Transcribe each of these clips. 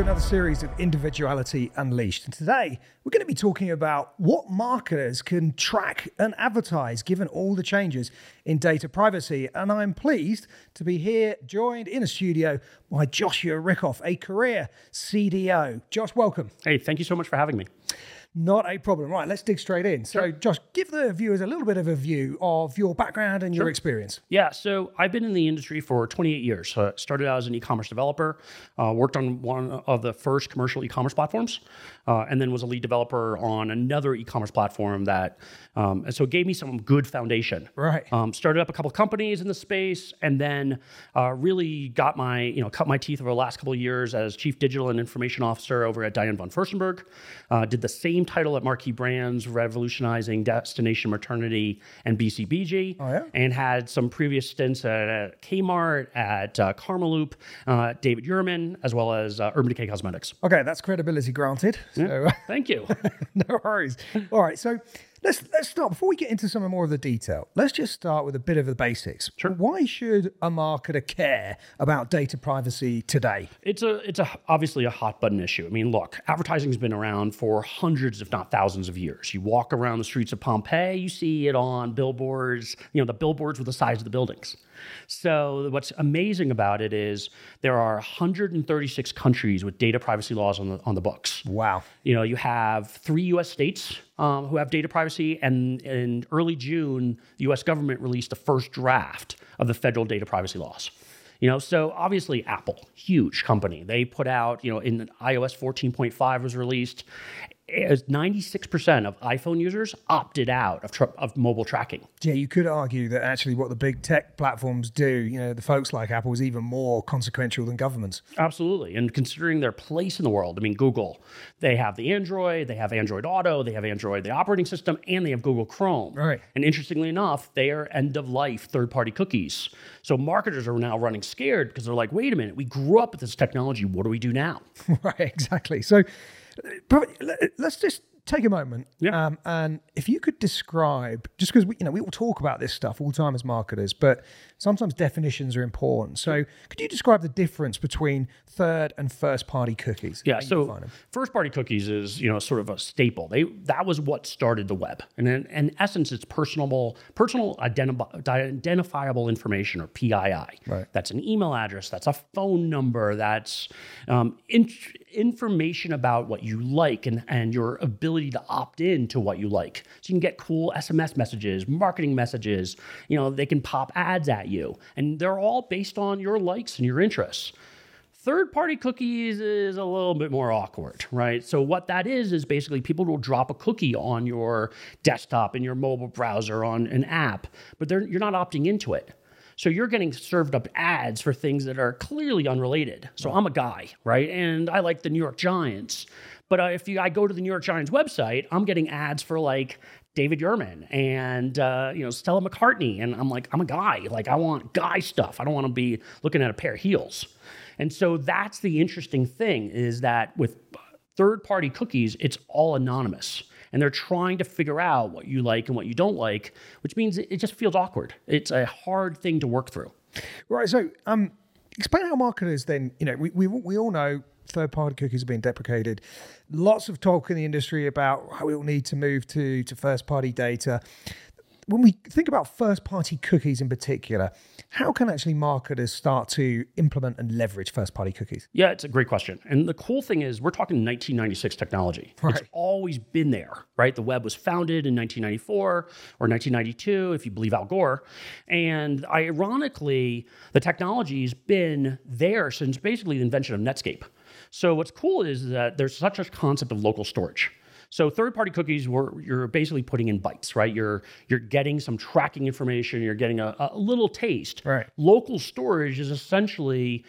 to another series of Individuality Unleashed. And today we're going to be talking about what marketers can track and advertise given all the changes in data privacy. And I'm pleased to be here joined in a studio by Joshua Rockoff, a career CDO. Josh, welcome. Hey, thank you so much for having me. Not a problem. Right, let's dig straight in. So, Sure. Josh, give the viewers a little bit of a view of your background and your experience. Yeah, so I've been in the industry for 28 years. So started out as an e-commerce developer, uh, worked on one of the first commercial e-commerce platforms, uh, and then was a lead developer on another e-commerce platform that, um, and so it gave me some good foundation. Right. Um, started up a couple companies in the space, and then uh, really got my, you know, cut my teeth over the last couple of years as chief digital and information officer over at Diane von Furstenberg. Uh, did the same title at Marquee Brands, revolutionizing destination maternity and BCBG, Oh, yeah? and had some previous stints at, at Kmart, at uh, Karmaloop, uh, David Yurman, as well as uh, Urban Decay Cosmetics. Okay, that's credibility granted. So, Thank you. no worries. All right, so let's let's start before we get into some more of the detail. Let's just start with a bit of the basics. Sure. Why should a marketer care about data privacy today? It's a it's a obviously a hot button issue. I mean, look, advertising's been around for hundreds, if not thousands, of years. You walk around the streets of Pompeii, you see it on billboards. You know, the billboards with the size of the buildings. So what's amazing about it is there are 136 countries with data privacy laws on the on the books. Wow. You know, you have three U.S. states um, who have data privacy, and in early June, the U.S. government released the first draft of the federal data privacy laws. You know, so obviously Apple, huge company, they put out, you know, in iOS 14.5 was released, as 96% of iPhone users opted out of, tr- of mobile tracking. Yeah, you could argue that actually what the big tech platforms do, you know, the folks like Apple is even more consequential than governments. Absolutely. And considering their place in the world, I mean, Google, they have the Android, they have Android Auto, they have Android, the operating system, and they have Google Chrome. Right. And interestingly enough, they are end of life third party cookies. So marketers are now running scared because they're like, wait a minute, we grew up with this technology. What do we do now? right, exactly. So, let's just take a moment. Yeah. Um, and if you could describe, just because we, you know, we all talk about this stuff all the time as marketers, but sometimes definitions are important. So, could you describe the difference between third and first party cookies? Yeah, so first party cookies is, you know, sort of a staple. They that was what started the web. And in, in essence it's personable personal identi- identifiable information or PII. Right. That's an email address, that's a phone number, that's um, in, information about what you like and, and your ability to opt in to what you like. So you can get cool SMS messages, marketing messages, you know, they can pop ads at you. And they're all based on your likes and your interests. Third party cookies is a little bit more awkward, right? So, what that is, is basically people will drop a cookie on your desktop, in your mobile browser, on an app, but you're not opting into it. So, you're getting served up ads for things that are clearly unrelated. So, I'm a guy, right? And I like the New York Giants. But uh, if you, I go to the New York Giants website, I'm getting ads for like David Yurman and uh, you know Stella McCartney, and I'm like, I'm a guy. Like I want guy stuff. I don't want to be looking at a pair of heels. And so that's the interesting thing is that with third-party cookies, it's all anonymous. And they're trying to figure out what you like and what you don't like, which means it it just feels awkward. It's a hard thing to work through. Right. So, um, explain how marketers then, you know, we, we, we all know third party cookies are being deprecated. Lots of talk in the industry about how we all need to move to, to first party data. When we think about first party cookies in particular, how can actually marketers start to implement and leverage first party cookies? Yeah, it's a great question. And the cool thing is, we're talking 1996 technology. It's always been there, right? The web was founded in 1994 or 1992, if you believe Al Gore. And ironically, the technology's been there since basically the invention of Netscape. So what's cool is that there's such a concept of local storage. So third-party cookies, were you're basically putting in bytes, right? You're you're getting some tracking information. You're getting a, a little taste. Right. Local storage is essentially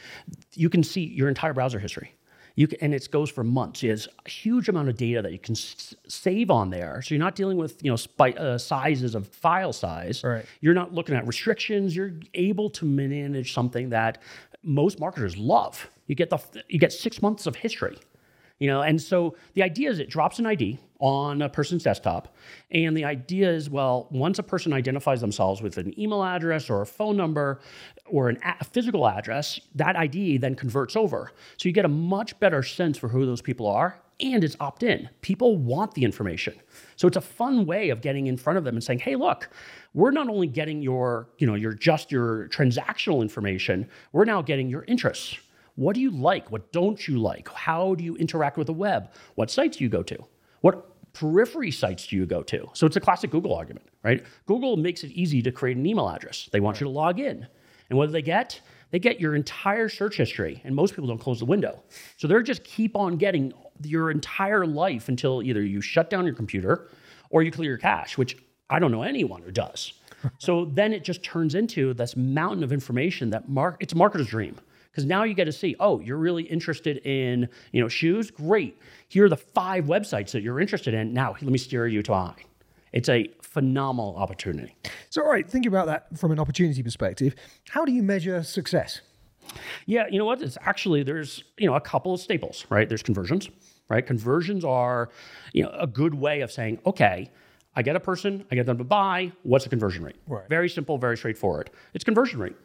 you can see your entire browser history. You can, and it goes for months. There's a huge amount of data that you can s- save on there. So you're not dealing with you know spi- uh, sizes of file size. Right. You're not looking at restrictions. You're able to manage something that most marketers love. You get the you get six months of history. You know, and so the idea is it drops an ID on a person's desktop. And the idea is, well, once a person identifies themselves with an email address or a phone number or an a physical address, that ID then converts over. So you get a much better sense for who those people are and it's opt in. People want the information. So it's a fun way of getting in front of them and saying, "Hey, look, we're not only getting your, you know, your just your transactional information, we're now getting your interests. What do you like? What don't you like? How do you interact with the web? What sites do you go to? What periphery sites do you go to? So it's a classic Google argument, right? Google makes it easy to create an email address. They want you to log in. And what do they get? They get your entire search history, and most people don't close the window. So they're just keep on getting your entire life until either you shut down your computer or you clear your cache, which I don't know anyone who does. so then it just turns into this mountain of information that mark it's a marketer's dream. Because now you get to see oh you're really interested in you know shoes? Great. Here are the five websites that you're interested in. Now let me steer you to i it's a phenomenal opportunity. So all right think about that from an opportunity perspective. How do you measure success? Yeah you know what? It's actually there's you know a couple of staples right? There's conversions right conversions are you know a good way of saying okay I get a person, I get them to buy. What's the conversion rate? Right. Very simple, very straightforward. It's conversion rate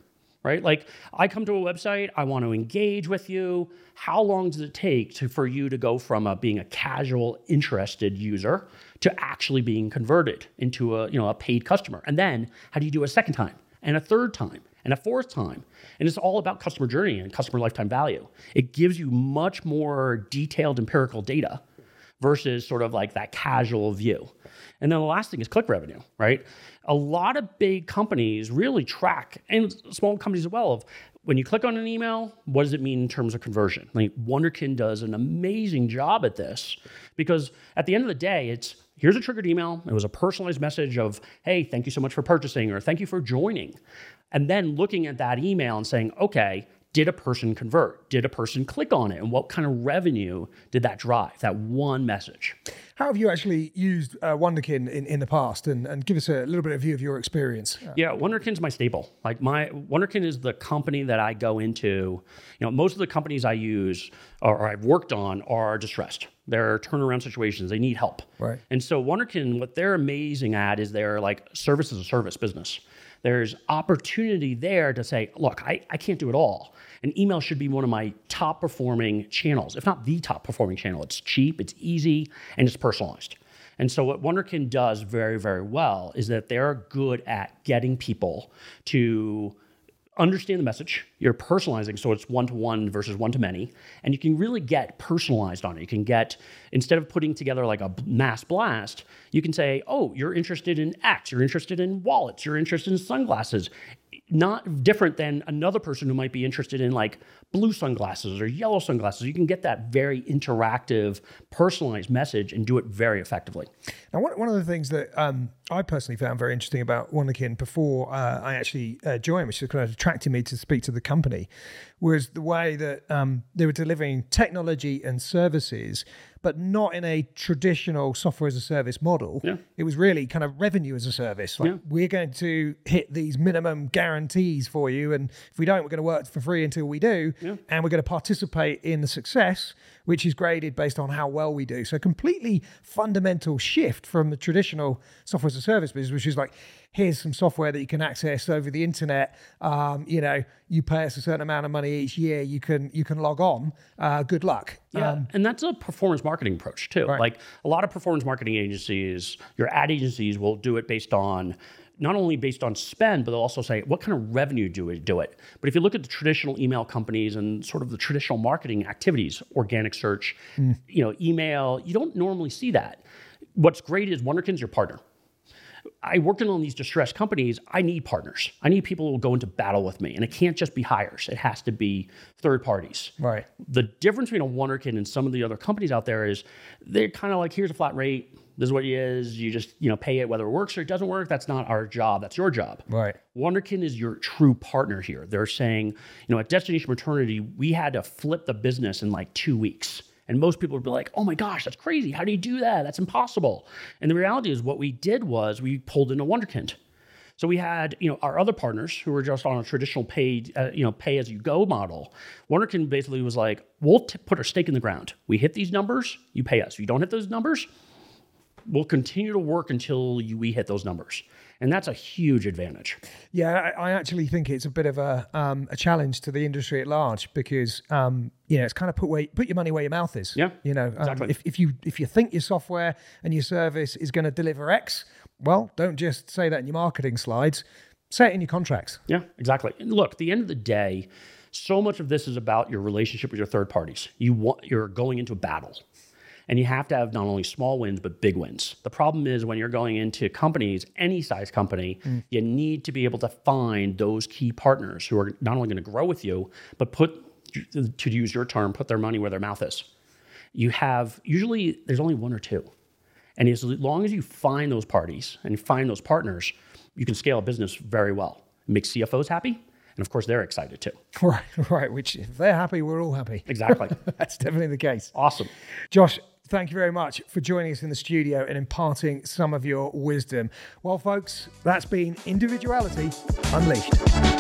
right? Like I come to a website, I want to engage with you. How long does it take to, for you to go from a, being a casual, interested user to actually being converted into a you know a paid customer? And then how do you do a second time and a third time and a fourth time? And it's all about customer journey and customer lifetime value. It gives you much more detailed empirical data versus sort of like that casual view. And then the last thing is click revenue, right? A lot of big companies really track, and small companies as well, of when you click on an email, what does it mean in terms of conversion? Like Wunderkind does an amazing job at this because at the end of the day, it's here's a triggered email. It was a personalized message of, hey, thank you so much for purchasing or thank you for joining. And then looking at that email and saying, okay, did a person convert? Did a person click on it? And what kind of revenue did that drive, that one message? How have you actually used uh, Wunderkind in, in the past? And, and give us a little bit of view of your experience. Yeah, Wunderkind's my staple. Like my Wunderkind is the company that I go into. You know, most of the companies I use or, or I've worked on are distressed. They're turnaround situations. They need help. Right. And so Wunderkind, what they're amazing at is they're like service as a service business. There's opportunity there to say, look, I, I can't do it all. And email should be one of my top performing channels, if not the top performing channel. It's cheap, it's easy, and it's personalized. And so, what Wunderkind does very, very well is that they're good at getting people to understand the message. You're personalizing, so it's one to one versus one to many, and you can really get personalized on it. You can get instead of putting together like a mass blast, you can say, "Oh, you're interested in X. You're interested in wallets. You're interested in sunglasses." Not different than another person who might be interested in like blue sunglasses or yellow sunglasses. You can get that very interactive, personalized message and do it very effectively. Now, one, one of the things that um, I personally found very interesting about Wunderkind before uh, I actually uh, joined, which is kind of attracted me to speak to the company, was the way that um, they were delivering technology and services but not in a traditional software as a service model. Yeah. It was really kind of revenue as a service. Like Yeah. we're going to hit these minimum guarantees for you, and if we don't, we're going to work for free until we do, Yeah. and we're going to participate in the success, which is graded based on how well we do. So completely fundamental shift from the traditional software as a service business, which is like here's some software that you can access over the internet. Um, you know, you pay us a certain amount of money each year. You can you can log on. Uh, good luck. Yeah, Um, and that's a performance marketing approach too. Right. Like a lot of performance marketing agencies, your ad agencies will do it based on not only based on spend, but they'll also say what kind of revenue do we do it. But if you look at the traditional email companies and sort of the traditional marketing activities, organic search, hmm. you know, email, you don't normally see that. What's great is Wunderkind's your partner. I working on these distressed companies, I need partners. I need people who will go into battle with me. And it can't just be hires. It has to be third parties. Right. The difference between a Wunderkind and some of the other companies out there is they're kind of like, here's a flat rate. This is what it is. You just, you know, pay it whether it works or it doesn't work. That's not our job. That's your job. Right. Wunderkind is your true partner here. They're saying, you know, at Destination Maternity, we had to flip the business in like two weeks. And most people would be like, oh my gosh, that's crazy. How do you do that? That's impossible. And the reality is, what we did was we pulled in a Wunderkind. So we had, you know, our other partners who were just on a traditional paid, uh, you know, pay as you go model. Wunderkind basically was like, we'll t- put our stake in the ground. We hit these numbers, you pay us. If you don't hit those numbers, we'll continue to work until you, we hit those numbers. And that's a huge advantage. Yeah, I, I actually think it's a bit of a um, a challenge to the industry at large because um, you know it's kind of put where, put your money where your mouth is. Yeah, you know, um, exactly. if, if you if you think your software and your service is going to deliver X, well, don't just say that in your marketing slides. Say it in your contracts. Yeah, exactly. And look, at the end of the day, so much of this is about your relationship with your third parties. You want you're going into a battle. And you have to have not only small wins, but big wins. The problem is when you're going into companies, any size company, mm. you need to be able to find those key partners who are not only going to grow with you, but put, to use your term, put their money where their mouth is. You have, usually, there's only one or two. And as long as you find those parties and find those partners, you can scale a business very well. Make CFOs happy, and of course, they're excited too. Right, right. Which if they're happy, we're all happy. Exactly. That's definitely the case. Awesome. Josh, thank you very much for joining us in the studio and imparting some of your wisdom. Well, folks, that's been Individuality Unleashed.